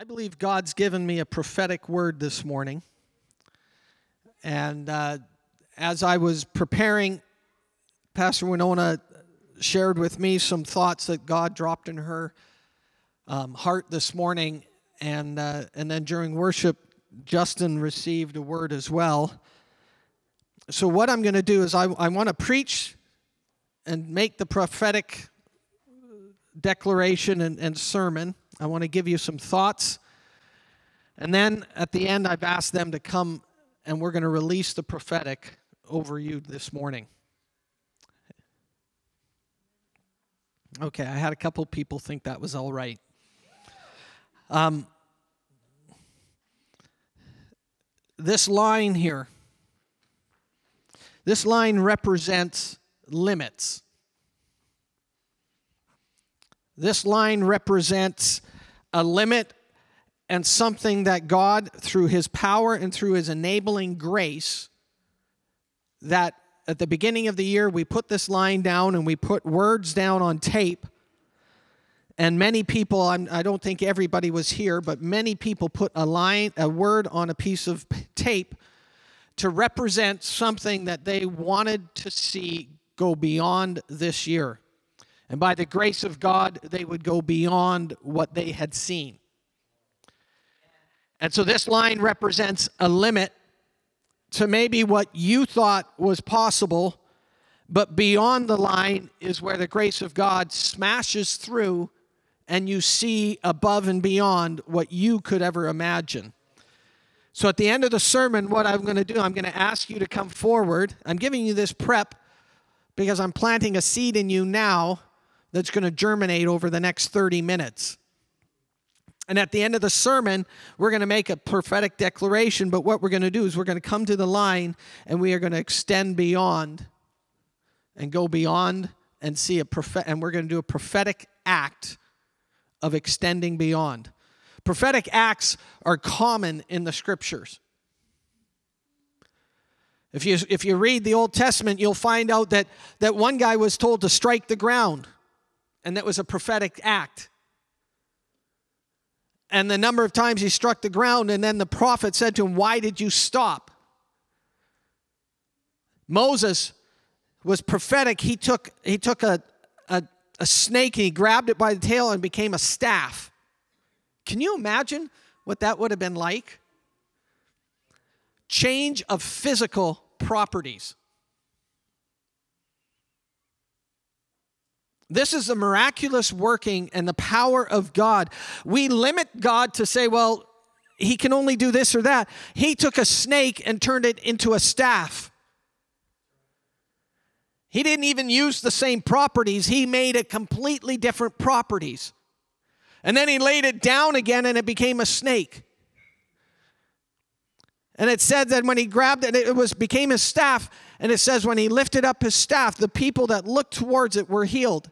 I believe God's given me a prophetic word this morning. And uh, as I was preparing, Pastor Winona shared with me some thoughts that God dropped in her um, heart this morning. And, uh, and then during worship, Justin received a word as well. So, what I'm going to do is I, I want to preach and make the prophetic declaration and, and sermon. I want to give you some thoughts. And then at the end, I've asked them to come and we're going to release the prophetic over you this morning. Okay, I had a couple people think that was all right. Um, this line here, this line represents limits. This line represents a limit and something that God, through His power and through His enabling grace, that at the beginning of the year we put this line down and we put words down on tape. And many people, I'm, I do not think everybody was here, but many people put a line, a word on a piece of tape to represent something that they wanted to see go beyond this year. And by the grace of God, they would go beyond what they had seen. And so this line represents a limit to maybe what you thought was possible, but beyond the line is where the grace of God smashes through and you see above and beyond what you could ever imagine. So at the end of the sermon, what I'm going to do, I'm going to ask you to come forward. I'm giving you this prep because I'm planting a seed in you now that's going to germinate over the next 30 minutes. And at the end of the sermon, we're going to make a prophetic declaration. But what we're going to do is we're going to come to the line and we are going to extend beyond and go beyond and see a prophet and we're going to do a prophetic act of extending beyond. Prophetic acts are common in the scriptures. If you, if you read the Old Testament, you'll find out that, that one guy was told to strike the ground and that was a prophetic act. And the number of times he struck the ground, and then the prophet said to him, Why did you stop? Moses was prophetic. He took, he took a, a, a snake and he grabbed it by the tail and became a staff. Can you imagine what that would have been like? Change of physical properties. This is the miraculous working and the power of God. We limit God to say, well, he can only do this or that. He took a snake and turned it into a staff. He didn't even use the same properties, he made it completely different properties. And then he laid it down again and it became a snake. And it said that when he grabbed it, it was became his staff. And it says when he lifted up his staff, the people that looked towards it were healed.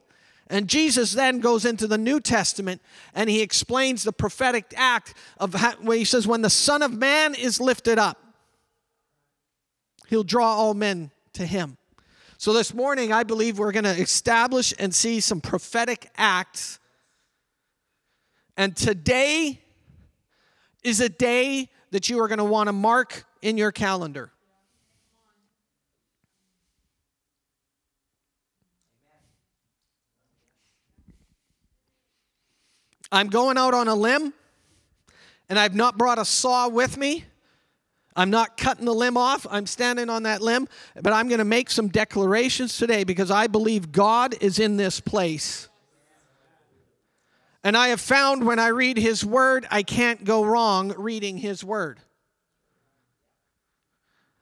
And Jesus then goes into the New Testament and he explains the prophetic act of how, where he says, When the Son of Man is lifted up, he'll draw all men to him. So this morning, I believe we're going to establish and see some prophetic acts. And today is a day that you are going to want to mark in your calendar. I'm going out on a limb and I've not brought a saw with me. I'm not cutting the limb off. I'm standing on that limb, but I'm going to make some declarations today because I believe God is in this place. And I have found when I read His Word, I can't go wrong reading His Word.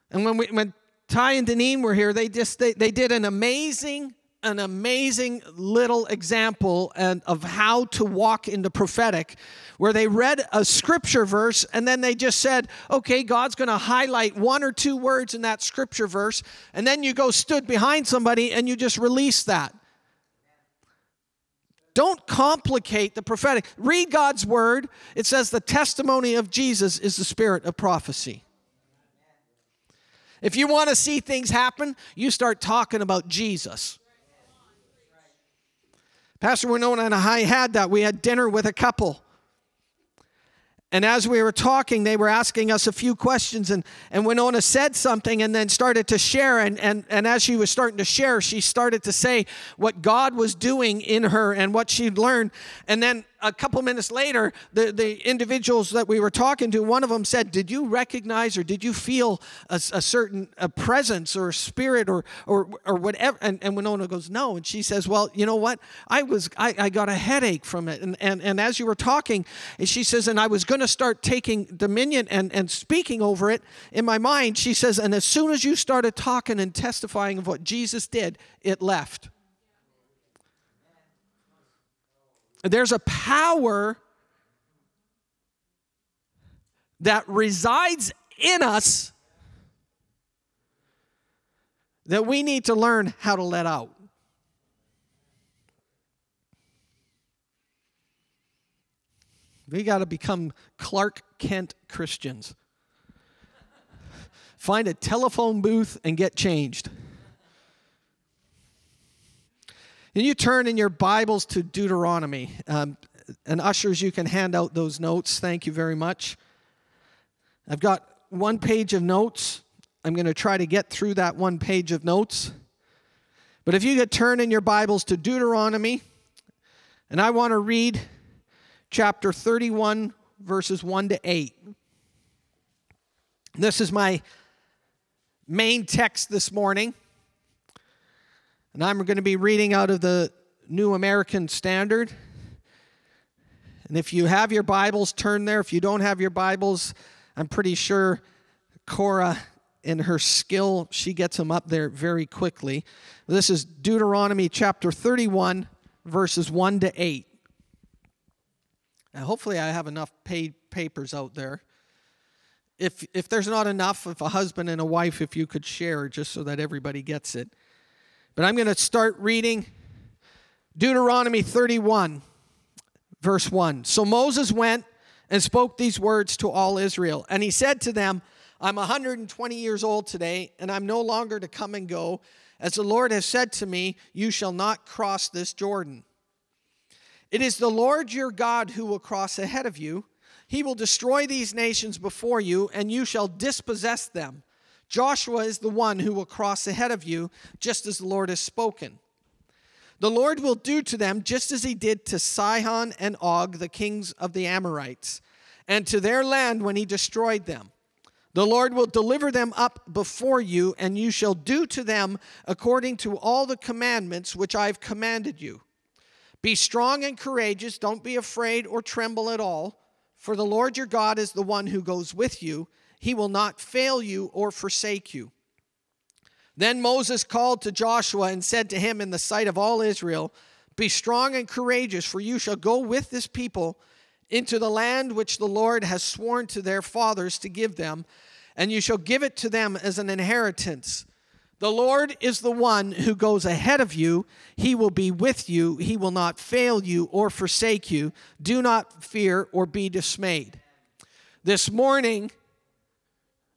And when, we, when Ty and Deneen were here, they just they, they did an amazing an amazing little example and of how to walk in the prophetic where they read a scripture verse and then they just said, okay, God's going to highlight one or two words in that scripture verse. And then you go stood behind somebody and you just release that. Don't complicate the prophetic. Read God's word. It says the testimony of Jesus is the spirit of prophecy. If you want to see things happen, you start talking about Jesus. Pastor Winona and I had that. We had dinner with a couple. And as we were talking, they were asking us a few questions, and, and Winona said something and then started to share. And, and, and as she was starting to share, she started to say what God was doing in her and what she'd learned. And then a couple minutes later, the, the individuals that we were talking to, one of them said, Did you recognize or did you feel a, a certain a presence or a spirit or, or, or whatever? And, and Winona goes, No. And she says, Well, you know what? I was I, I got a headache from it. And, and, and as you were talking, she says, And I was going to start taking dominion and, and speaking over it in my mind. She says, And as soon as you started talking and testifying of what Jesus did, it left. There's a power that resides in us that we need to learn how to let out. We got to become Clark Kent Christians. Find a telephone booth and get changed. And you turn in your Bibles to Deuteronomy. Um, and ushers, you can hand out those notes. Thank you very much. I've got one page of notes. I'm going to try to get through that one page of notes. But if you could turn in your Bibles to Deuteronomy, and I want to read chapter 31, verses 1 to 8. This is my main text this morning. And I'm going to be reading out of the New American Standard. And if you have your Bibles, turn there. If you don't have your Bibles, I'm pretty sure Cora, in her skill, she gets them up there very quickly. This is Deuteronomy chapter 31, verses 1 to 8. And hopefully, I have enough paid papers out there. If, if there's not enough, if a husband and a wife, if you could share just so that everybody gets it. But I'm going to start reading Deuteronomy 31, verse 1. So Moses went and spoke these words to all Israel. And he said to them, I'm 120 years old today, and I'm no longer to come and go. As the Lord has said to me, You shall not cross this Jordan. It is the Lord your God who will cross ahead of you. He will destroy these nations before you, and you shall dispossess them. Joshua is the one who will cross ahead of you, just as the Lord has spoken. The Lord will do to them just as he did to Sihon and Og, the kings of the Amorites, and to their land when he destroyed them. The Lord will deliver them up before you, and you shall do to them according to all the commandments which I've commanded you. Be strong and courageous, don't be afraid or tremble at all, for the Lord your God is the one who goes with you he will not fail you or forsake you. Then Moses called to Joshua and said to him in the sight of all Israel, Be strong and courageous, for you shall go with this people into the land which the Lord has sworn to their fathers to give them, and you shall give it to them as an inheritance. The Lord is the one who goes ahead of you. He will be with you. He will not fail you or forsake you. Do not fear or be dismayed. This morning,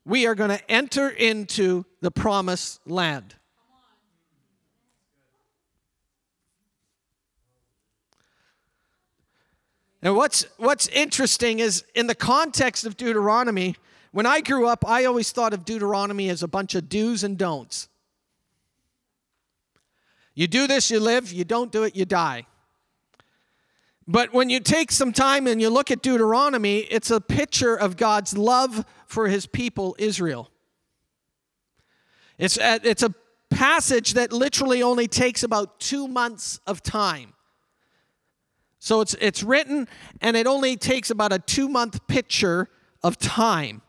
we are going to enter into the promised land. And what's what's interesting is in the context of Deuteronomy, when I grew up, I always thought of Deuteronomy as a bunch of do's and don'ts. You do this, you live, you don't do it, you die. But when you take some time and you look at Deuteronomy, it's a picture of God's love for his people, Israel. It's a, it's a passage that literally only takes about two months of time. So it's, it's written, and it only takes about a two month picture of time.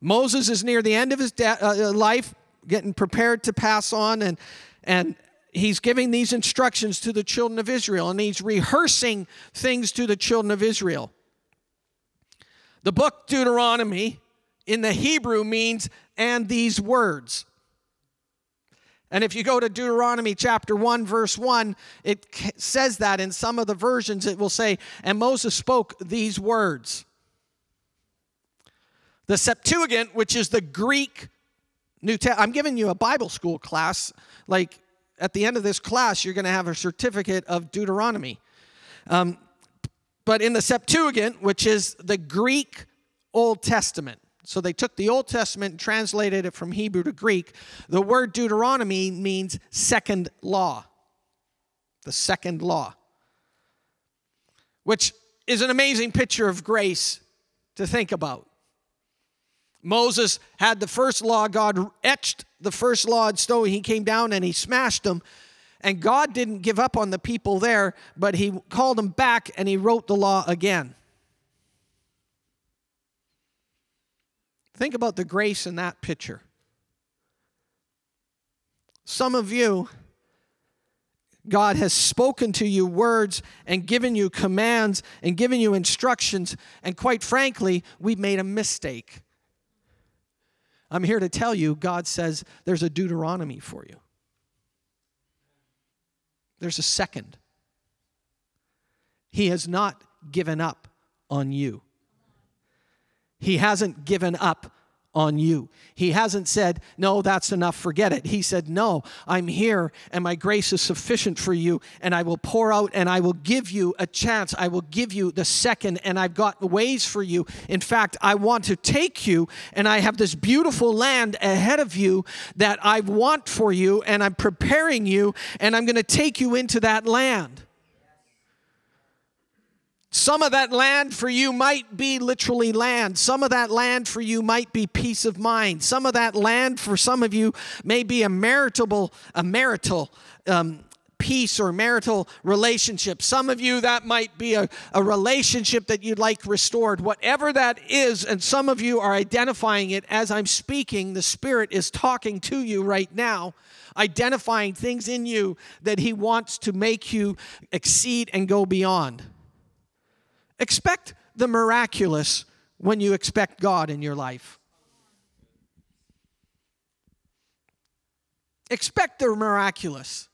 Moses is near the end of his de- uh, life, getting prepared to pass on, and, and he's giving these instructions to the children of Israel and he's rehearsing things to the children of Israel. The book Deuteronomy in the Hebrew means, and these words. And if you go to Deuteronomy chapter 1, verse 1, it says that in some of the versions it will say, and Moses spoke these words. The Septuagint, which is the Greek New Testament, I'm giving you a Bible school class, like at the end of this class, you're going to have a certificate of Deuteronomy. Um, But in the Septuagint, which is the Greek Old Testament, so they took the Old Testament and translated it from Hebrew to Greek. The word Deuteronomy means second law. The second law. Which is an amazing picture of grace to think about. Moses had the first law, God etched the first law in stone. He came down and he smashed them. And God didn't give up on the people there, but he called them back and he wrote the law again. Think about the grace in that picture. Some of you, God has spoken to you words and given you commands and given you instructions, and quite frankly, we've made a mistake. I'm here to tell you, God says there's a Deuteronomy for you. There's a second. He has not given up on you. He hasn't given up on you. He hasn't said, No, that's enough, forget it. He said, No, I'm here and my grace is sufficient for you, and I will pour out and I will give you a chance. I will give you the second, and I've got ways for you. In fact, I want to take you, and I have this beautiful land ahead of you that I want for you, and I'm preparing you, and I'm going to take you into that land. Some of that land for you might be literally land. Some of that land for you might be peace of mind. Some of that land for some of you may be a maritable, a marital um, peace or marital relationship. Some of you, that might be a, a relationship that you'd like restored. Whatever that is, and some of you are identifying it as I'm speaking, the Spirit is talking to you right now identifying things in you that he wants to make you exceed and go beyond. Expect the miraculous when you expect God in your life. Expect the miraculous.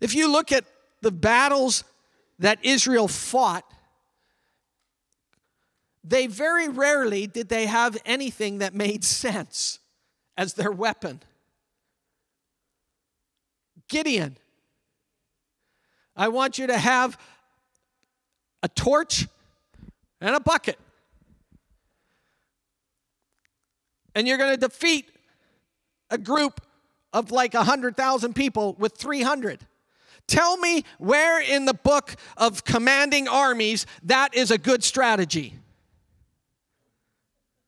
If you look at the battles that Israel fought, they very rarely did they have anything that made sense as their weapon. Gideon, I want you to have a torch, and a bucket. And you're going to defeat a group of like 100,000 people with 300. Tell me where in the book of commanding armies that is a good strategy.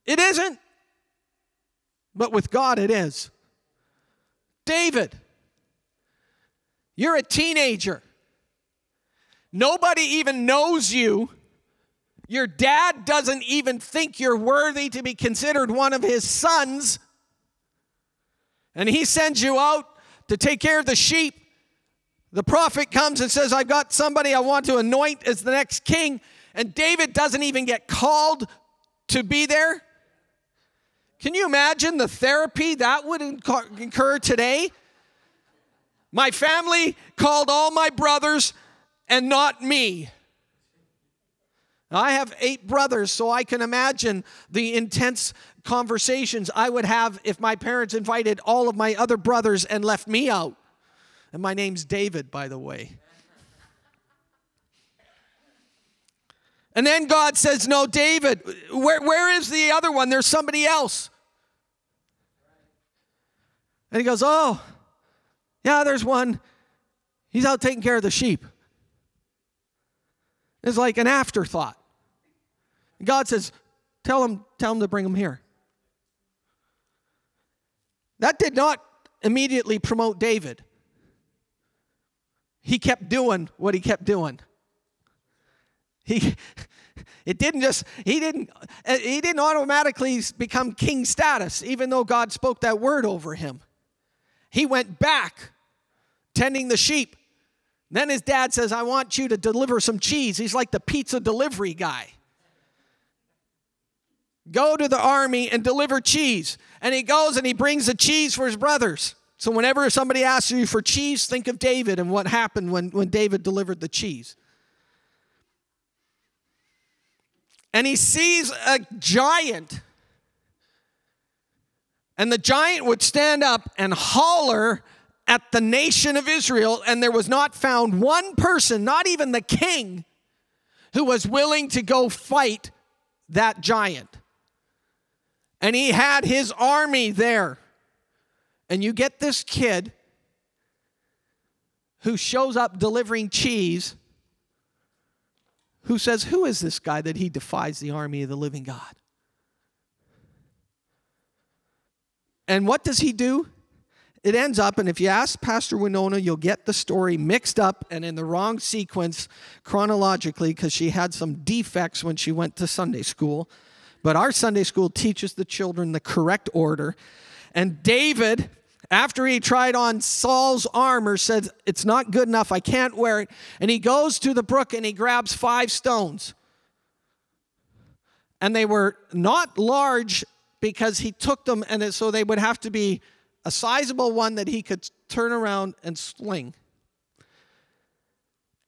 It isn't. But with God, it is. David, you're a teenager. Nobody even knows you. Your dad doesn't even think you're worthy to be considered one of his sons. And he sends you out to take care of the sheep. The prophet comes and says, I've got somebody I want to anoint as the next king. And David doesn't even get called to be there. Can you imagine the therapy that would incur today? My family called all my brothers and not me. I have eight brothers, so I can imagine the intense conversations I would have if my parents invited all of my other brothers and left me out. And my name's David, by the way. And then God says, No, David, where, where is the other one? There's somebody else. And he goes, Oh, yeah, there's one. He's out taking care of the sheep is like an afterthought. God says, tell him, tell him to bring him here. That did not immediately promote David. He kept doing what he kept doing. He it didn't just he didn't he didn't automatically become king status even though God spoke that word over him. He went back tending the sheep then his dad says, I want you to deliver some cheese. He's like the pizza delivery guy. Go to the army and deliver cheese. And he goes and he brings the cheese for his brothers. So whenever somebody asks you for cheese, think of David and what happened when, when David delivered the cheese. And he sees a giant. And the giant would stand up and holler at the nation of Israel, and there was not found one person, not even the king, who was willing to go fight that giant. And he had his army there. And you get this kid who shows up delivering cheese who says, Who is this guy that he defies the army of the living God? And what does he do? It ends up, and if you ask Pastor Winona, you'll get the story mixed up and in the wrong sequence chronologically because she had some defects when she went to Sunday school. But our Sunday school teaches the children the correct order. And David after he tried on Saul's armor, said, It's not good enough. I can't wear it. And he goes to the brook and he grabs five stones. And they were not large because he took them, and so they would have to be a sizable one that he could turn around and sling.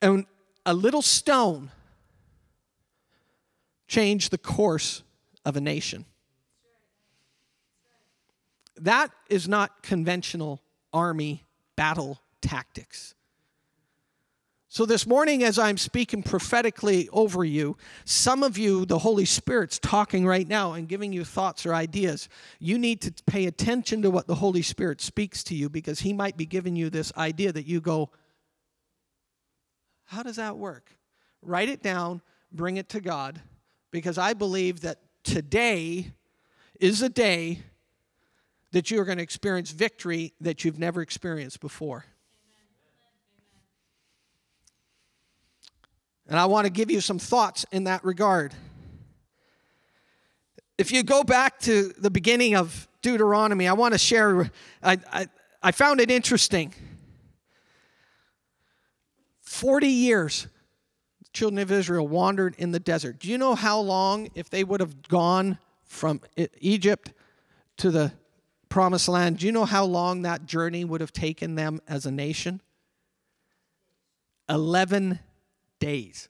And a little stone changed the course of a nation. That is not conventional army battle tactics. So, this morning, as I'm speaking prophetically over you, some of you, the Holy Spirit's talking right now and giving you thoughts or ideas. You need to pay attention to what the Holy Spirit speaks to you because He might be giving you this idea that you go, How does that work? Write it down, bring it to God, because I believe that today is a day that you are going to experience victory that you've never experienced before. And I want to give you some thoughts in that regard. If you go back to the beginning of Deuteronomy, I want to share, I, I, I found it interesting. 40 years, the children of Israel wandered in the desert. Do you know how long, if they would have gone from Egypt to the promised land, do you know how long that journey would have taken them as a nation? 11 days.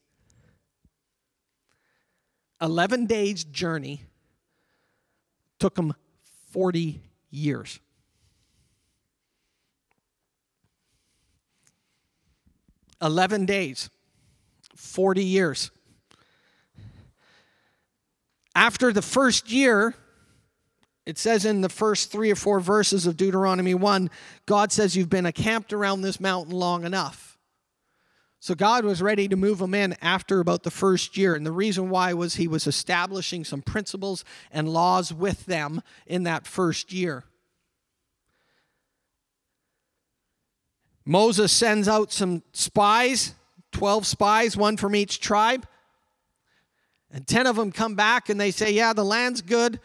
11 days journey took them 40 years. Eleven days, 40 years. After the first year, it says in the first three or four verses of Deuteronomy 1, God says, You've been camped around this mountain long enough. So God was ready to move them in after about the first year. And the reason why was he was establishing some principles and laws with them in that first year. Moses sends out some spies, 12 spies, one from each tribe. And 10 of them come back and they say, Yeah, the land's good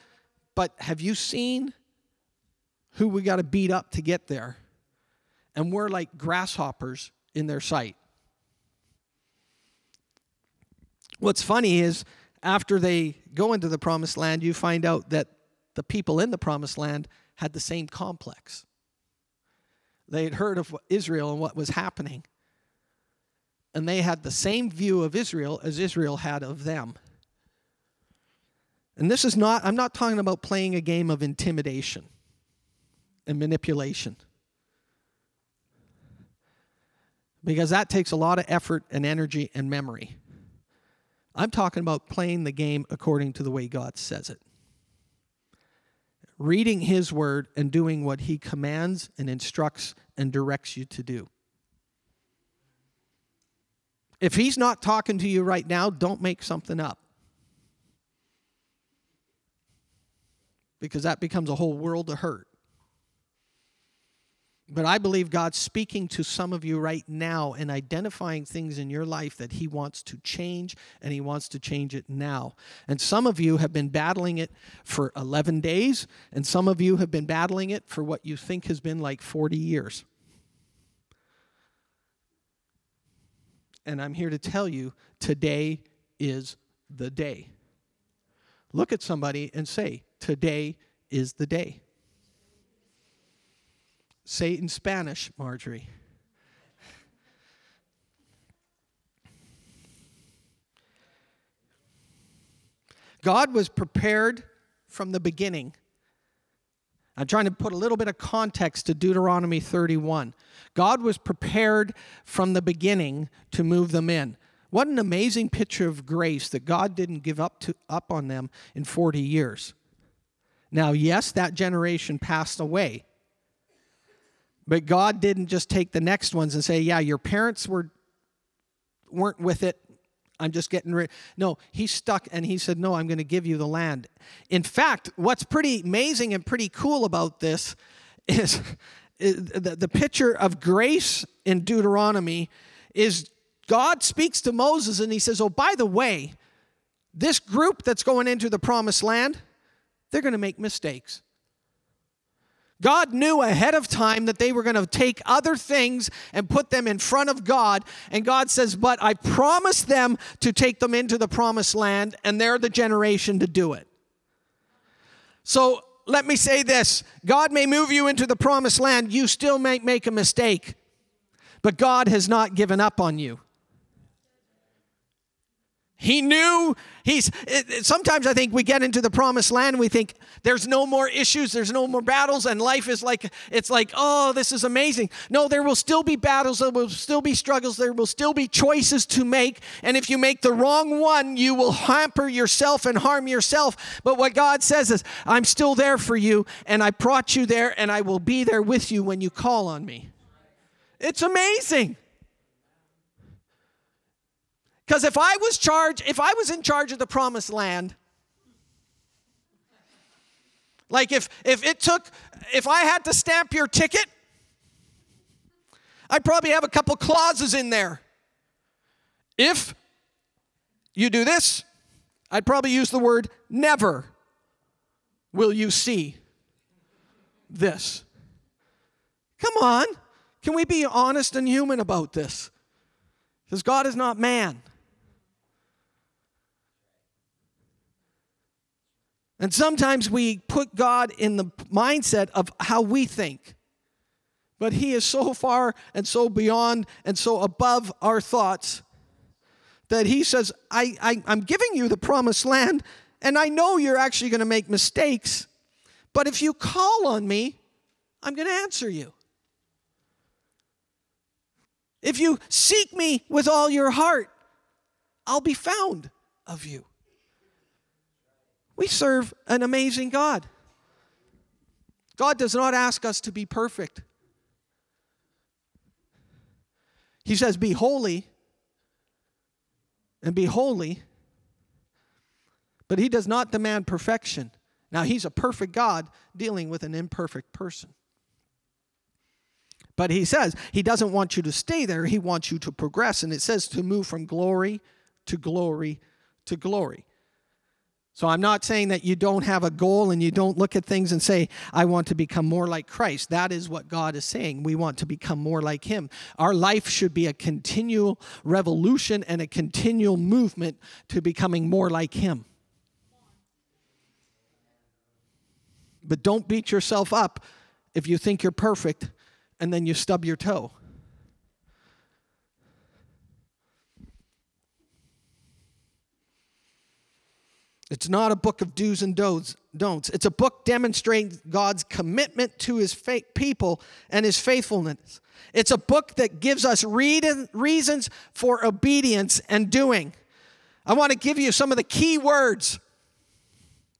but have you seen who we got to beat up to get there? And we're like grasshoppers in their sight. What's funny is after they go into the promised land, you find out that the people in the promised land had the same complex. They had heard of Israel and what was happening. And they had the same view of Israel as Israel had of them. And this is not, I'm not talking about playing a game of intimidation and manipulation. Because that takes a lot of effort and energy and memory. I'm talking about playing the game according to the way God says it. Reading His word and doing what He commands and instructs and directs you to do. If He's not talking to you right now, don't make something up. because that becomes a whole world of hurt. But I believe God's speaking to some of you right now and identifying things in your life that He wants to change, and He wants to change it now. And some of you have been battling it for 11 days, and some of you have been battling it for what you think has been like 40 years. And I'm here to tell you today is the day. Look at somebody and say, Today is the day. Say it in Spanish, Marjorie. God was prepared from the beginning. I'm trying to put a little bit of context to Deuteronomy 31. God was prepared from the beginning to move them in. What an amazing picture of grace that God didn't give up to up on them in 40 years. Now, yes, that generation passed away. But God didn't just take the next ones and say, "Yeah, your parents were weren't with it. I'm just getting rid." No, he stuck and he said, "No, I'm going to give you the land." In fact, what's pretty amazing and pretty cool about this is, the, the picture of grace in Deuteronomy is God speaks to Moses and he says, Oh, by the way, this group that's going into the promised land, they're going to make mistakes. God knew ahead of time that they were going to take other things and put them in front of God. And God says, But I promised them to take them into the promised land, and they're the generation to do it. So let me say this God may move you into the promised land, you still may make a mistake, but God has not given up on you. He knew he's it, sometimes I think we get into the promised land and we think there's no more issues, there's no more battles and life is like it's like, "Oh, this is amazing." No, there will still be battles, there will still be struggles, there will still be choices to make, and if you make the wrong one, you will hamper yourself and harm yourself. But what God says is, "I'm still there for you and I brought you there and I will be there with you when you call on me." It's amazing. Because if I was charged, if I was in charge of the promised land, like if if it took if I had to stamp your ticket, I'd probably have a couple clauses in there. If you do this, I'd probably use the word never will you see this. Come on. Can we be honest and human about this? Because God is not man. And sometimes we put God in the mindset of how we think. But He is so far and so beyond and so above our thoughts that He says, I, I, I'm giving you the promised land, and I know you're actually going to make mistakes, but if you call on me, I'm going to answer you. If you seek me with all your heart, I'll be found of you. We serve an amazing God. God does not ask us to be perfect. He says, Be holy and be holy, but He does not demand perfection. Now, He's a perfect God dealing with an imperfect person. But He says He doesn't want you to stay there, He wants you to progress. And it says to move from glory to glory to glory. So I'm not saying that you don't have a goal and you don't look at things and say, I want to become more like Christ. That is what God is saying. We want to become more like Him. Our life should be a continual revolution and a continual movement to becoming more like Him. But don't beat yourself up if you think you're perfect and then you stub your toe. It's not a book of do's and don'ts. It's a book demonstrating God's commitment to his people and his faithfulness. It's a book that gives us reasons for obedience and doing. I want to give you some of the key words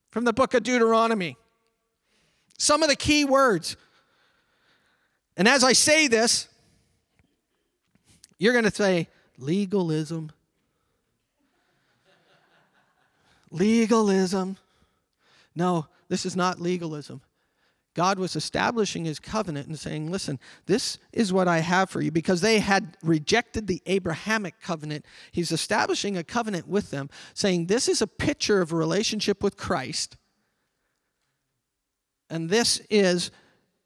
from the book of Deuteronomy. Some of the key words. And as I say this, you're going to say legalism, legalism. No, this is not legalism. God was establishing his covenant and saying, Listen, this is what I have for you. Because they had rejected the Abrahamic covenant, he's establishing a covenant with them, saying, This is a picture of a relationship with Christ. And this is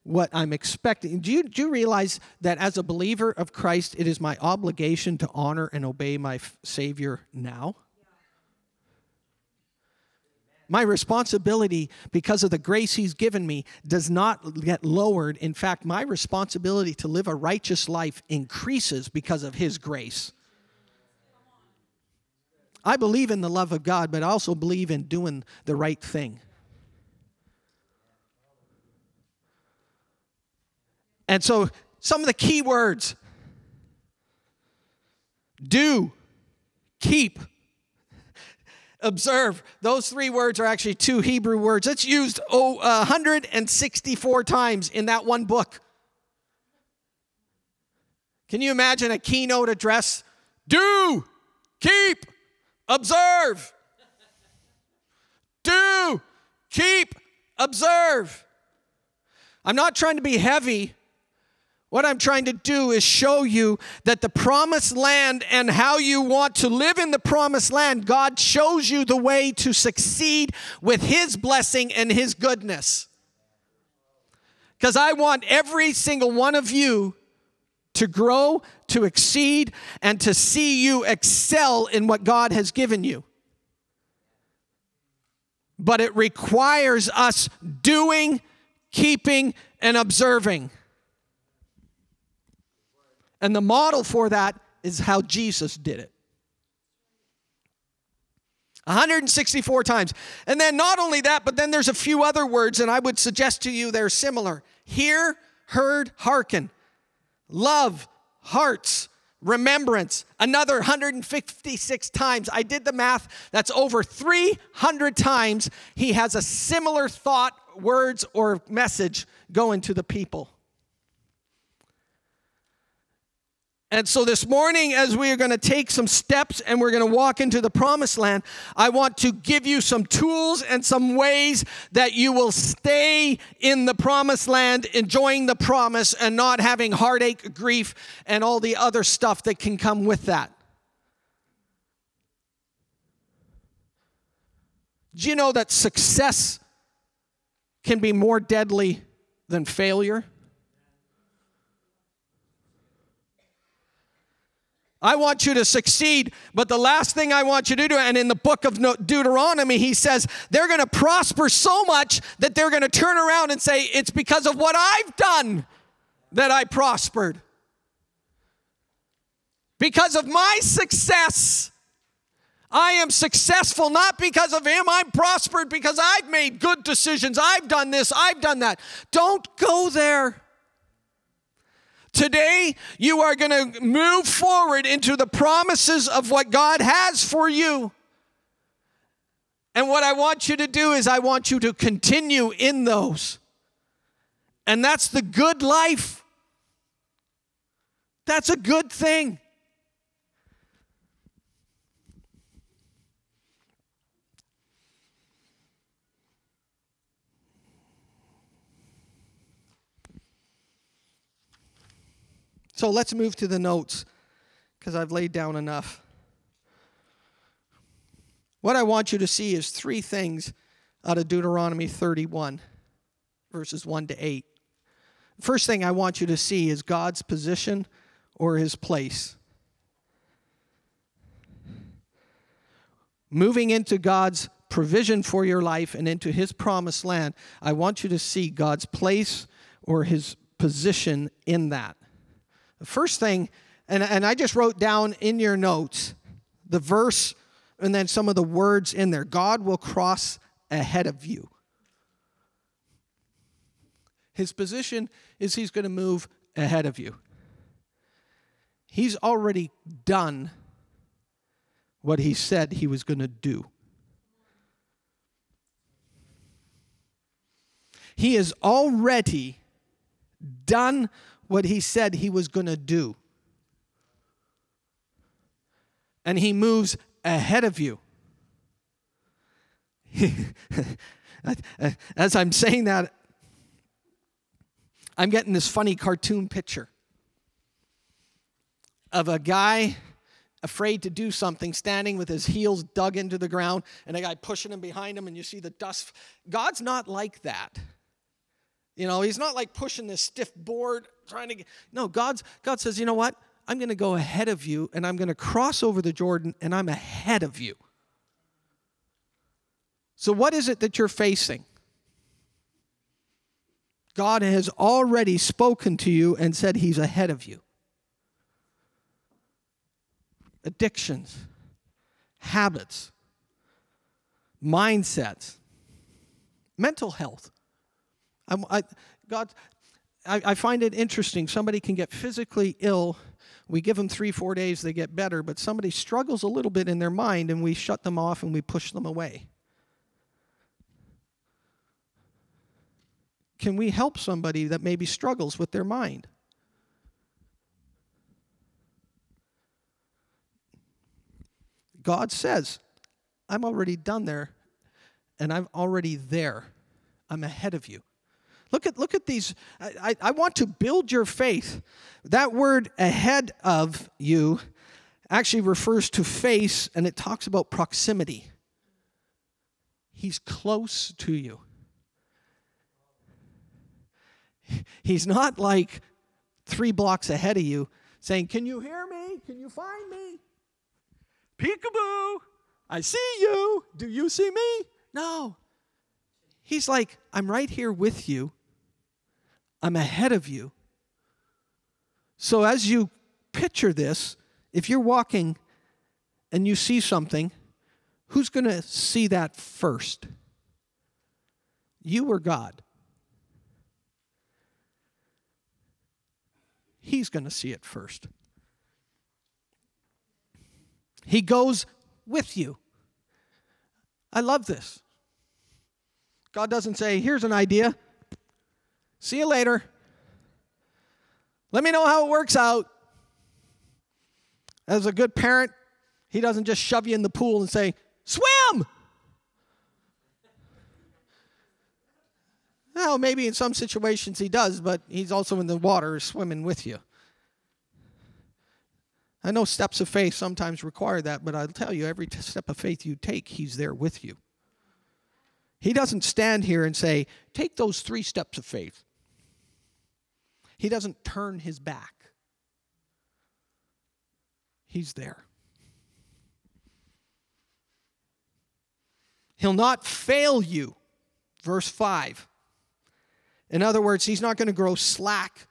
what I'm expecting. Do you, do you realize that as a believer of Christ, it is my obligation to honor and obey my Savior now? My responsibility, because of the grace He's given me, does not get lowered. In fact, my responsibility to live a righteous life increases because of His grace. I believe in the love of God, but I also believe in doing the right thing. And so, some of the key words do, keep, observe. Those three words are actually two Hebrew words. It's used oh, uh, 164 times in that one book. Can you imagine a keynote address? Do, keep, observe. Do, keep, observe. I'm not trying to be heavy. What I'm trying to do is show you that the promised land and how you want to live in the promised land, God shows you the way to succeed with His blessing and His goodness. Because I want every single one of you to grow, to exceed, and to see you excel in what God has given you. But it requires us doing, keeping, and observing. And the model for that is how Jesus did it. 164 times. And then not only that, but then there's a few other words, and I would suggest to you they're similar. Hear, heard, hearken. Love, hearts, remembrance. Another 156 times. I did the math. That's over 300 times he has a similar thought, words, or message going to the people. And so this morning, as we are going to take some steps and we're going to walk into the promised land, I want to give you some tools and some ways that you will stay in the promised land, enjoying the promise, and not having heartache, grief, and all the other stuff that can come with that. Do you know that success can be more deadly than failure? I want you to succeed, but the last thing I want you to do, and in the book of Deuteronomy, he says they're going to prosper so much that they're going to turn around and say, It's because of what I've done that I prospered. Because of my success, I am successful not because of him. I'm prospered because I've made good decisions. I've done this, I've done that. Don't go there. Today, you are going to move forward into the promises of what God has for you. And what I want you to do is, I want you to continue in those. And that's the good life. That's a good thing. So let's move to the notes because I've laid down enough. What I want you to see is three things out of Deuteronomy 31, verses 1 to 8. First thing I want you to see is God's position or his place. Moving into God's provision for your life and into his promised land, I want you to see God's place or his position in that. The first thing, and, and I just wrote down in your notes the verse and then some of the words in there God will cross ahead of you. His position is he's going to move ahead of you. He's already done what he said he was going to do. He has already done what he said he was going to do. And he moves ahead of you. As I'm saying that, I'm getting this funny cartoon picture of a guy afraid to do something, standing with his heels dug into the ground, and a guy pushing him behind him, and you see the dust. God's not like that. You know, he's not like pushing this stiff board trying to get. No, God's, God says, you know what? I'm going to go ahead of you and I'm going to cross over the Jordan and I'm ahead of you. So, what is it that you're facing? God has already spoken to you and said he's ahead of you. Addictions, habits, mindsets, mental health. I, God, I, I find it interesting. Somebody can get physically ill. We give them three, four days, they get better, but somebody struggles a little bit in their mind and we shut them off and we push them away. Can we help somebody that maybe struggles with their mind? God says, I'm already done there and I'm already there. I'm ahead of you. Look at, look at these. I, I, want to build your faith. That word ahead of you actually refers to face and it talks about proximity. He's close to you. He's not like three blocks ahead of you saying, Can you hear me? Can you find me? Peekaboo, I see you. Do you see me? No. He's like, I'm right here with you. I'm ahead of you. So as you picture this, if you're walking and you see something, who's going to see that first? You or God? He's going to see it first. He goes with you. I love this. God doesn't say, here's an idea. See you later. Let me know how it works out. As a good parent, he doesn't just shove you in the pool and say, swim. Well, maybe in some situations he does, but he's also in the water swimming with you. I know steps of faith sometimes require that, but I'll tell you, every step of faith you take, He's there with you. He doesn't stand here and say, Take those three steps of faith. He doesn't turn his back, He's there. He'll not fail you. Verse 5. In other words, He's not going to grow slack,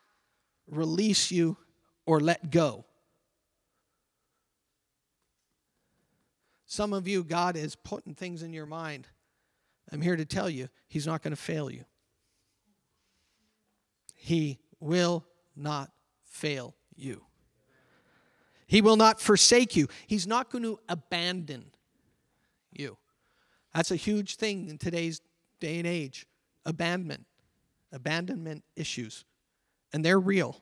release you, or let go. Some of you, God is putting things in your mind. I'm here to tell you, He's not going to fail you. He will not fail you. He will not forsake you. He's not going to abandon you. That's a huge thing in today's day and age abandonment, abandonment issues. And they're real.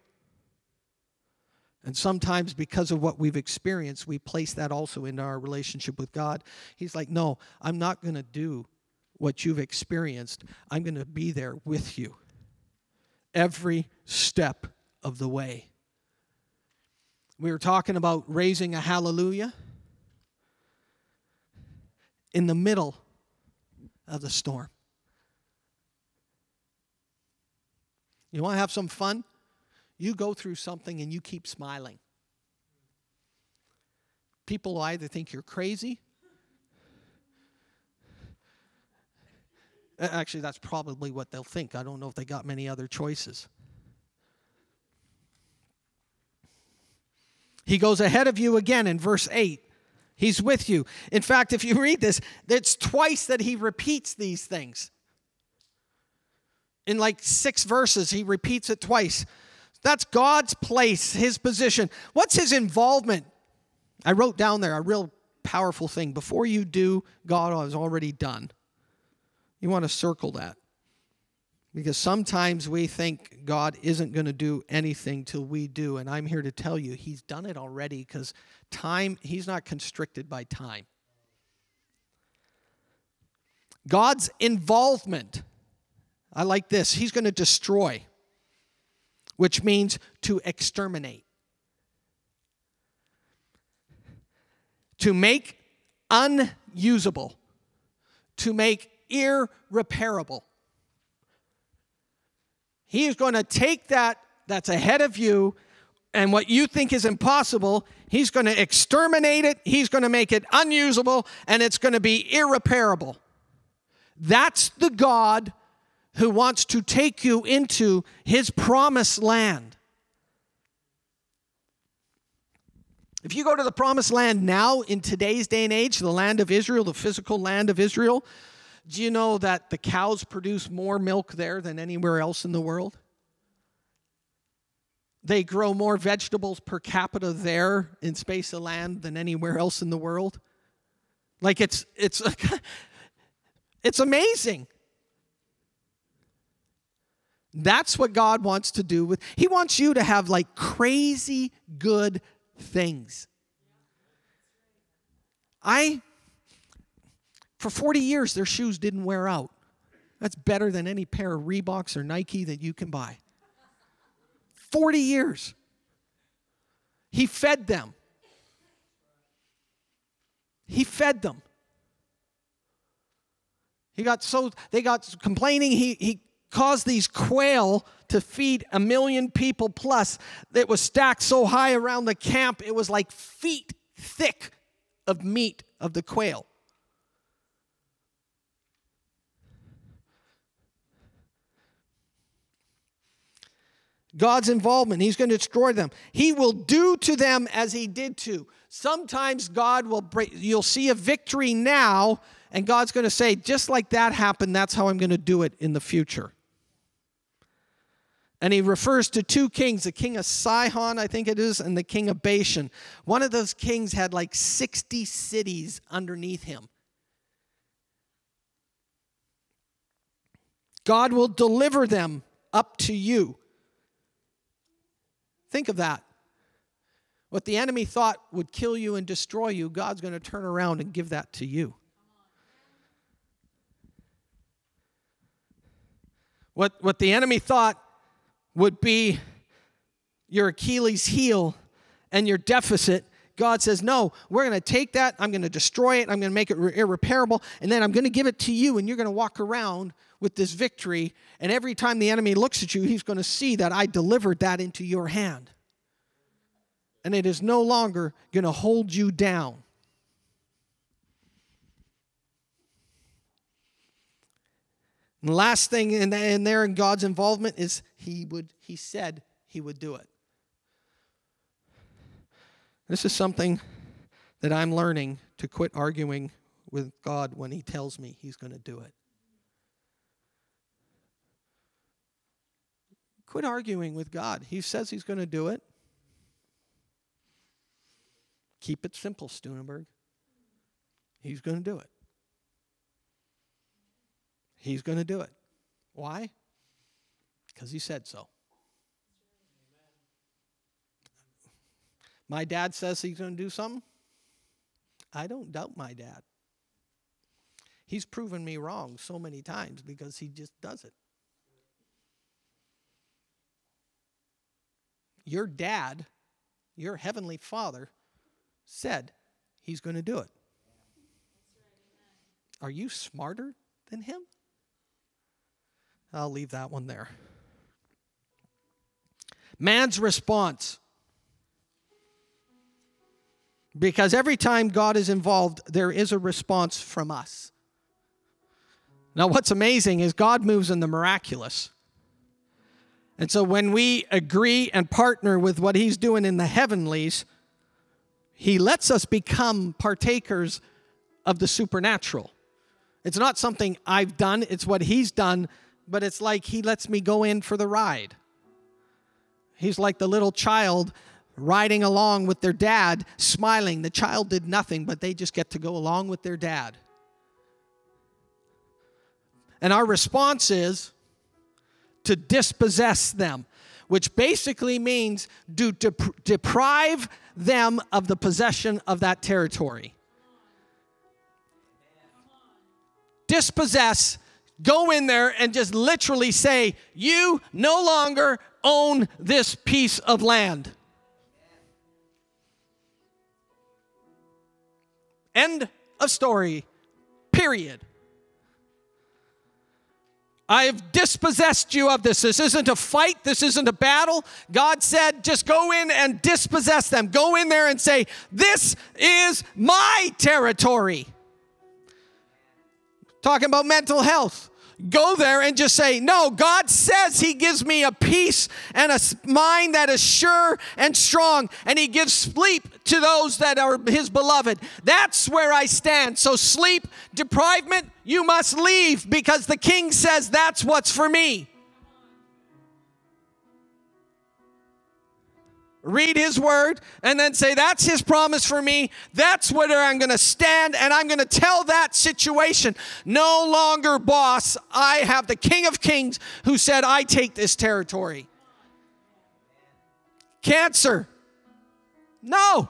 And sometimes, because of what we've experienced, we place that also into our relationship with God. He's like, No, I'm not going to do what you've experienced. I'm going to be there with you every step of the way. We were talking about raising a hallelujah in the middle of the storm. You want to have some fun? You go through something and you keep smiling. People either think you're crazy. Actually, that's probably what they'll think. I don't know if they got many other choices. He goes ahead of you again in verse 8. He's with you. In fact, if you read this, it's twice that he repeats these things. In like six verses, he repeats it twice. That's God's place, his position. What's his involvement? I wrote down there a real powerful thing. Before you do, God has already done. You want to circle that. Because sometimes we think God isn't going to do anything till we do. And I'm here to tell you, He's done it already because time, He's not constricted by time. God's involvement, I like this, He's going to destroy which means to exterminate. To make unusable, to make irreparable. He is going to take that that's ahead of you and what you think is impossible, he's going to exterminate it, he's going to make it unusable, and it's going to be irreparable. That's the God who wants to take you into his promised land. If you go to the promised land now in today's day and age, the land of Israel, the physical land of Israel, do you know that the cows produce more milk there than anywhere else in the world? they grow more vegetables per capita there in space of land than anywhere else in the world. Like it's it's it's amazing. That's what God wants to do with He wants you to have like crazy good things. I for 40 years their shoes didn't wear out. That's better than any pair of Reeboks or Nike that you can buy. 40 years. He fed them. He fed them. He got so they got complaining he he caused these quail to feed a million people plus that was stacked so high around the camp it was like feet thick of meat of the quail God's involvement. He's going to destroy them. He will do to them as he did to. Sometimes God will break, you'll see a victory now, and God's going to say, just like that happened, that's how I'm going to do it in the future. And he refers to two kings, the king of Sihon, I think it is, and the king of Bashan. One of those kings had like 60 cities underneath him. God will deliver them up to you. Think of that. What the enemy thought would kill you and destroy you, God's going to turn around and give that to you. What, what the enemy thought would be your Achilles heel and your deficit, God says, No, we're going to take that. I'm going to destroy it. I'm going to make it irreparable. And then I'm going to give it to you. And you're going to walk around with this victory. And every time the enemy looks at you, he's going to see that I delivered that into your hand. And it is no longer going to hold you down. And the last thing in, in there in God's involvement is he would he said he would do it. This is something that I'm learning to quit arguing with God when he tells me he's going to do it. Quit arguing with God. He says he's going to do it. Keep it simple, Stuneberg. He's going to do it. He's going to do it. Why? Because he said so. My dad says he's going to do something. I don't doubt my dad. He's proven me wrong so many times because he just does it. Your dad, your heavenly father, said he's going to do it. Are you smarter than him? I'll leave that one there. Man's response. Because every time God is involved, there is a response from us. Now, what's amazing is God moves in the miraculous. And so when we agree and partner with what He's doing in the heavenlies, He lets us become partakers of the supernatural. It's not something I've done, it's what He's done but it's like he lets me go in for the ride. He's like the little child riding along with their dad, smiling. The child did nothing, but they just get to go along with their dad. And our response is to dispossess them, which basically means to dep- deprive them of the possession of that territory. Dispossess go in there and just literally say, You no longer own this piece of land. End of story. Period. I have dispossessed you of this. This isn't a fight. This isn't a battle. God said, just go in and dispossess them. Go in there and say, This is my territory. Talking about mental health go there and just say, No, God says He gives me a peace and a mind that is sure and strong, and He gives sleep to those that are His beloved. That's where I stand. So, sleep deprivement, you must leave because the King says that's what's for me. read his word, and then say, That's his promise for me. That's where I'm going to stand, and I'm going to tell that situation, No longer boss. I have the King of Kings who said, I take this territory. Cancer. No.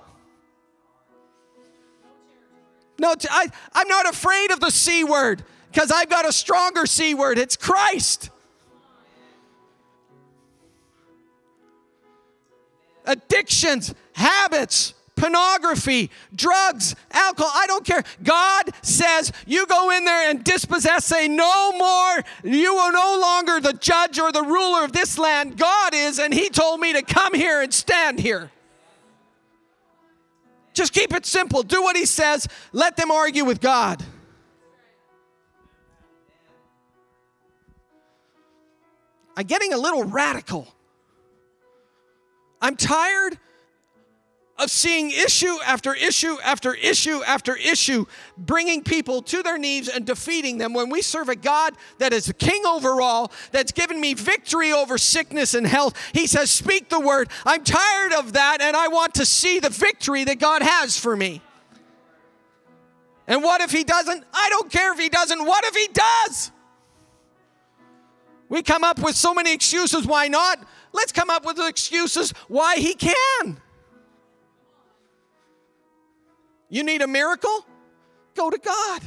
No, I, I'm not afraid of the C word because I've got a stronger C word. It's Christ. Addictions, habits, pornography, drugs, alcohol, I don't care. God says you go in there and dispossess, say, no more. You are no longer the judge or the ruler of this land. God is, and He told me to come here and stand here. Just keep it simple. Do what He says. Let them argue with God. I'm getting a little radical. I'm tired of seeing issue after issue after issue after issue, bringing people to their knees and defeating them when we serve a God that is king over all, that's given me victory over sickness and health. He says, Speak the word. I'm tired of that, and I want to see the victory that God has for me. And what if He doesn't? I don't care if He doesn't. What if He does? We come up with so many excuses why not. Let's come up with excuses why he can. You need a miracle? Go to God.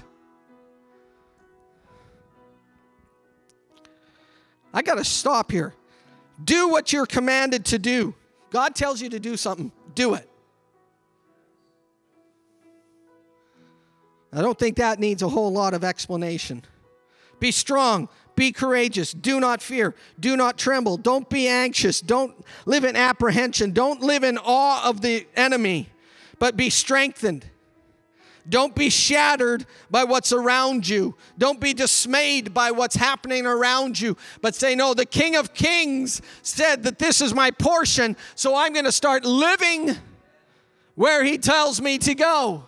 I got to stop here. Do what you're commanded to do. God tells you to do something, do it. I don't think that needs a whole lot of explanation. Be strong, be courageous. Do not fear. Do not tremble. Don't be anxious. Don't live in apprehension. Don't live in awe of the enemy, but be strengthened. Don't be shattered by what's around you. Don't be dismayed by what's happening around you, but say, No, the King of Kings said that this is my portion, so I'm going to start living where he tells me to go.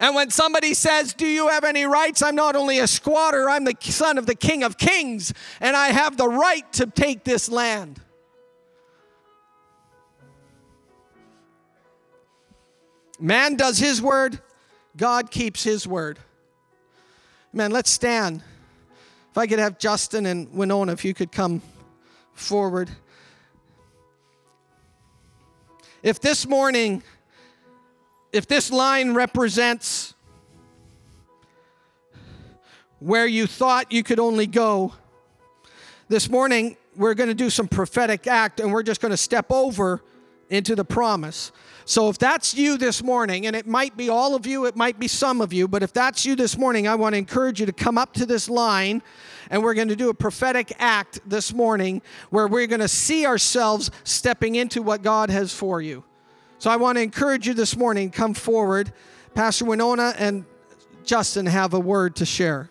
And when somebody says, Do you have any rights? I'm not only a squatter, I'm the son of the King of Kings, and I have the right to take this land. Man does his word, God keeps his word. Man, let's stand. If I could have Justin and Winona, if you could come forward. If this morning, if this line represents where you thought you could only go, this morning we're going to do some prophetic act and we're just going to step over into the promise. So if that's you this morning, and it might be all of you, it might be some of you, but if that's you this morning, I want to encourage you to come up to this line and we're going to do a prophetic act this morning where we're going to see ourselves stepping into what God has for you. So I want to encourage you this morning, come forward. Pastor Winona and Justin have a word to share.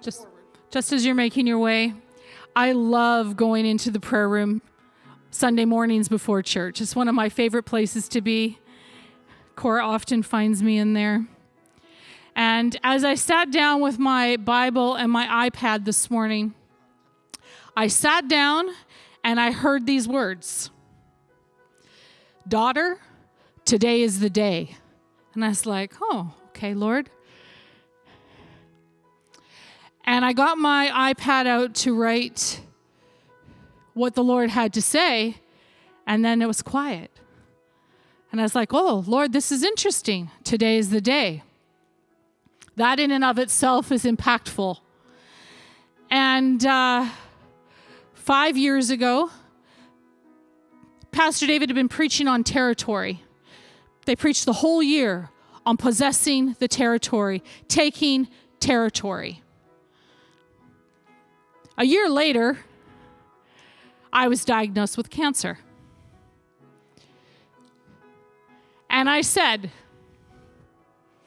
Just, just as you're making your way, I love going into the prayer room Sunday mornings before church. It's one of my favorite places to be. Cora often finds me in there. And as I sat down with my Bible and my iPad this morning, I sat down and I heard these words Daughter, today is the day. And I was like, Oh, okay, Lord. And I got my iPad out to write what the Lord had to say, and then it was quiet. And I was like, Oh, Lord, this is interesting. Today is the day. That in and of itself is impactful. And uh, five years ago, Pastor David had been preaching on territory. They preached the whole year on possessing the territory, taking territory. A year later, I was diagnosed with cancer. And I said,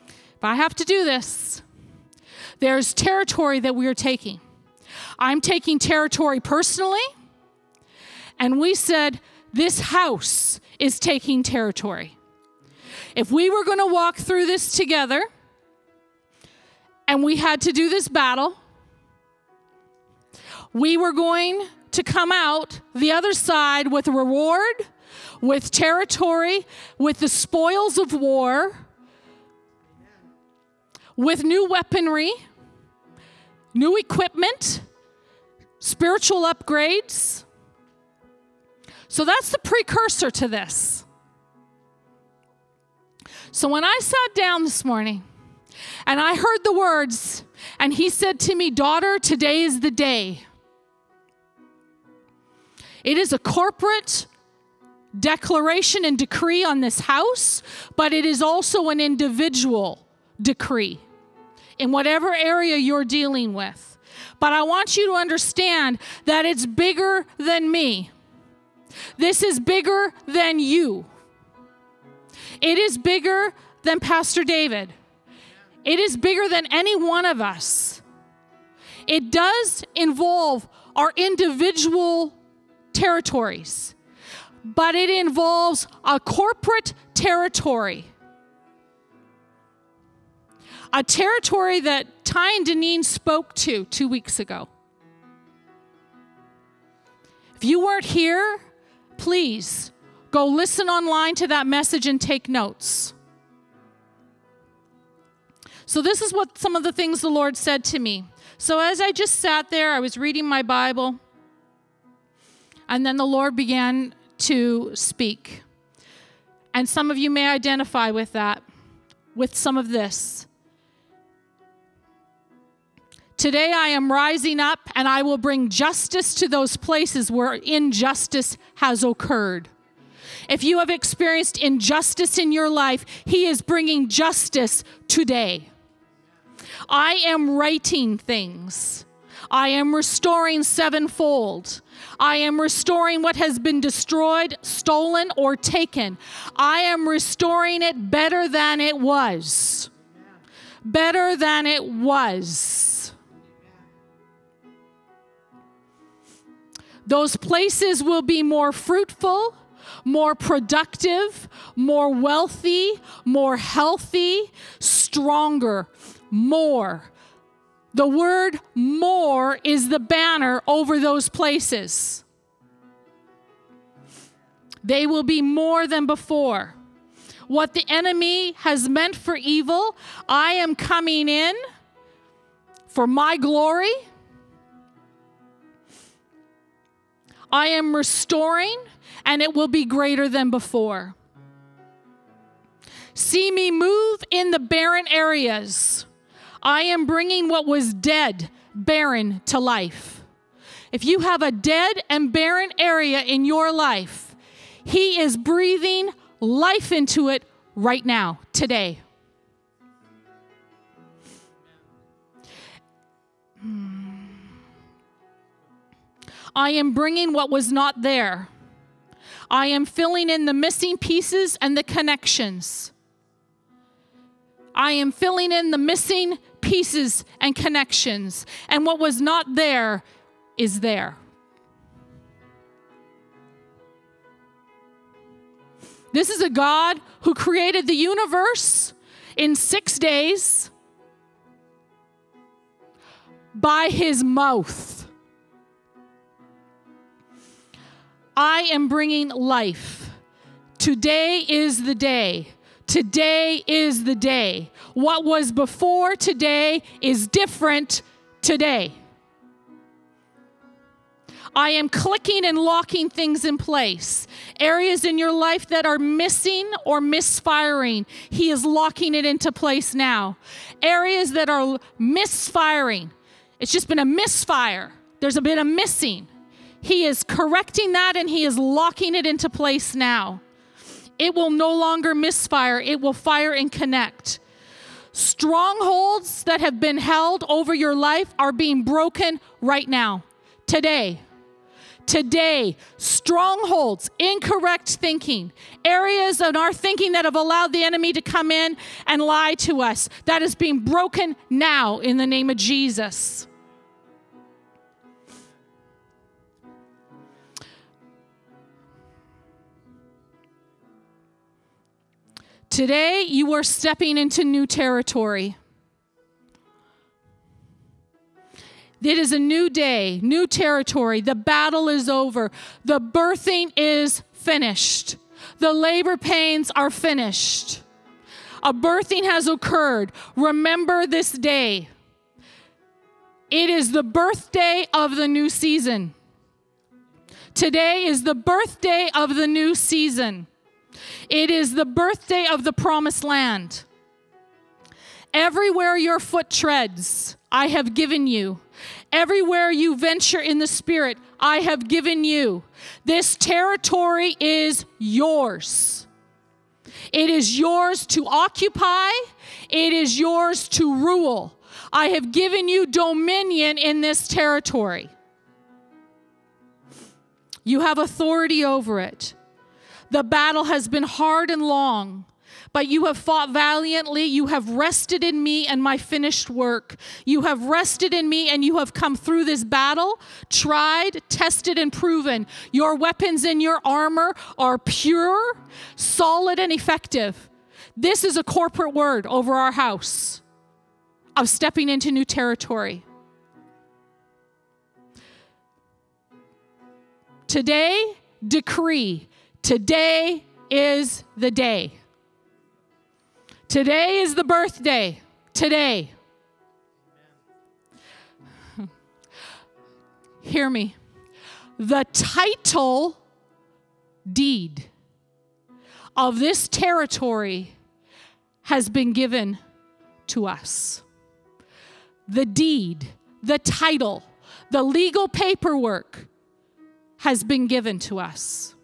if I have to do this, there's territory that we are taking. I'm taking territory personally. And we said, this house is taking territory. If we were going to walk through this together and we had to do this battle, we were going to come out the other side with reward with territory, with the spoils of war, with new weaponry, new equipment, spiritual upgrades. So that's the precursor to this. So when I sat down this morning and I heard the words, and he said to me, Daughter, today is the day. It is a corporate declaration and decree on this house, but it is also an individual decree in whatever area you're dealing with. But I want you to understand that it's bigger than me. This is bigger than you. It is bigger than Pastor David. It is bigger than any one of us. It does involve our individual territories, but it involves a corporate territory. A territory that Ty and Deneen spoke to two weeks ago. If you weren't here, please go listen online to that message and take notes. So, this is what some of the things the Lord said to me. So, as I just sat there, I was reading my Bible, and then the Lord began to speak. And some of you may identify with that, with some of this. Today I am rising up and I will bring justice to those places where injustice has occurred. If you have experienced injustice in your life, He is bringing justice today. I am writing things. I am restoring sevenfold. I am restoring what has been destroyed, stolen, or taken. I am restoring it better than it was. Better than it was. Those places will be more fruitful, more productive, more wealthy, more healthy, stronger, more. The word more is the banner over those places. They will be more than before. What the enemy has meant for evil, I am coming in for my glory. I am restoring, and it will be greater than before. See me move in the barren areas. I am bringing what was dead, barren, to life. If you have a dead and barren area in your life, He is breathing life into it right now, today. I am bringing what was not there. I am filling in the missing pieces and the connections. I am filling in the missing pieces and connections. And what was not there is there. This is a God who created the universe in six days by his mouth. I am bringing life. Today is the day. Today is the day. What was before today is different today. I am clicking and locking things in place. Areas in your life that are missing or misfiring, He is locking it into place now. Areas that are misfiring, it's just been a misfire. There's a bit of missing. He is correcting that and He is locking it into place now. It will no longer misfire, it will fire and connect. Strongholds that have been held over your life are being broken right now, today. Today, strongholds, incorrect thinking, areas in our thinking that have allowed the enemy to come in and lie to us, that is being broken now in the name of Jesus. Today, you are stepping into new territory. It is a new day, new territory. The battle is over. The birthing is finished. The labor pains are finished. A birthing has occurred. Remember this day. It is the birthday of the new season. Today is the birthday of the new season. It is the birthday of the promised land. Everywhere your foot treads, I have given you. Everywhere you venture in the Spirit, I have given you. This territory is yours. It is yours to occupy, it is yours to rule. I have given you dominion in this territory. You have authority over it. The battle has been hard and long, but you have fought valiantly. You have rested in me and my finished work. You have rested in me and you have come through this battle, tried, tested, and proven. Your weapons and your armor are pure, solid, and effective. This is a corporate word over our house of stepping into new territory. Today, decree. Today is the day. Today is the birthday. Today. Hear me. The title deed of this territory has been given to us. The deed, the title, the legal paperwork has been given to us.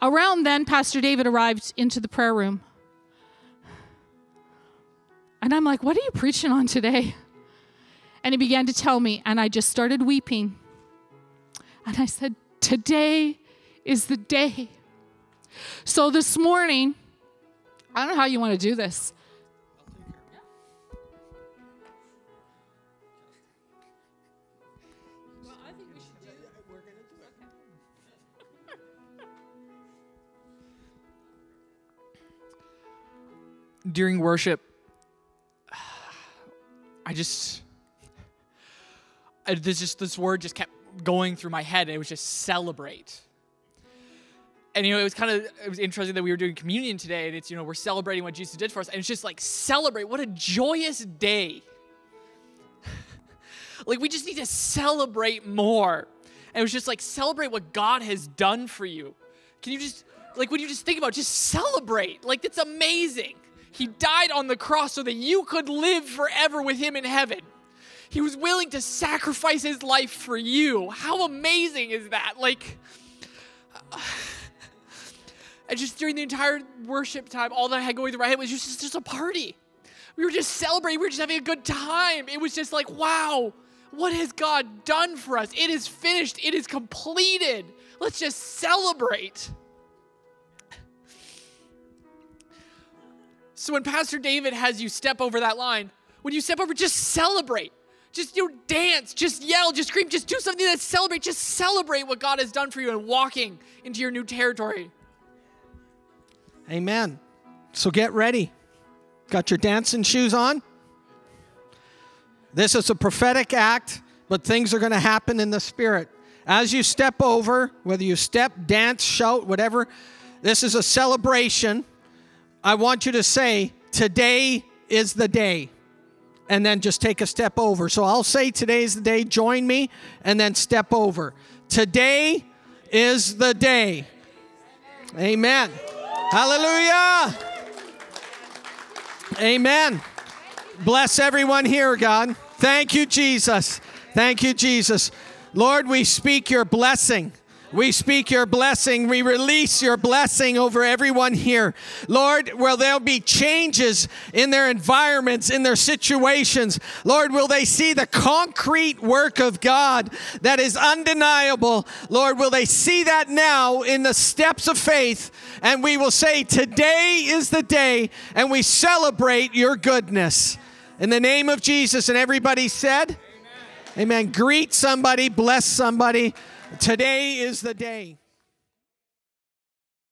Around then, Pastor David arrived into the prayer room. And I'm like, What are you preaching on today? And he began to tell me, and I just started weeping. And I said, Today is the day. So this morning, I don't know how you want to do this. During worship, I just, I, this just this word just kept going through my head, and it was just celebrate. And you know, it was kind of it was interesting that we were doing communion today, and it's you know we're celebrating what Jesus did for us, and it's just like celebrate. What a joyous day! like we just need to celebrate more. And it was just like celebrate what God has done for you. Can you just like when you just think about just celebrate? Like it's amazing. He died on the cross so that you could live forever with Him in heaven. He was willing to sacrifice His life for you. How amazing is that? Like, and just during the entire worship time, all that I had going through my head was just, just a party. We were just celebrating, we were just having a good time. It was just like, wow, what has God done for us? It is finished, it is completed. Let's just celebrate. So when Pastor David has you step over that line, when you step over, just celebrate. Just you know, dance, just yell, just scream, just do something that celebrate. Just celebrate what God has done for you and walking into your new territory. Amen. So get ready. Got your dancing shoes on? This is a prophetic act, but things are going to happen in the spirit. As you step over, whether you step, dance, shout, whatever, this is a celebration. I want you to say, Today is the day. And then just take a step over. So I'll say, Today's the day. Join me and then step over. Today is the day. Amen. Hallelujah. Amen. Bless everyone here, God. Thank you, Jesus. Thank you, Jesus. Lord, we speak your blessing. We speak your blessing. We release your blessing over everyone here. Lord, will there be changes in their environments, in their situations? Lord, will they see the concrete work of God that is undeniable? Lord, will they see that now in the steps of faith? And we will say, Today is the day, and we celebrate your goodness. In the name of Jesus. And everybody said, Amen. Amen. Greet somebody, bless somebody. Today is the day.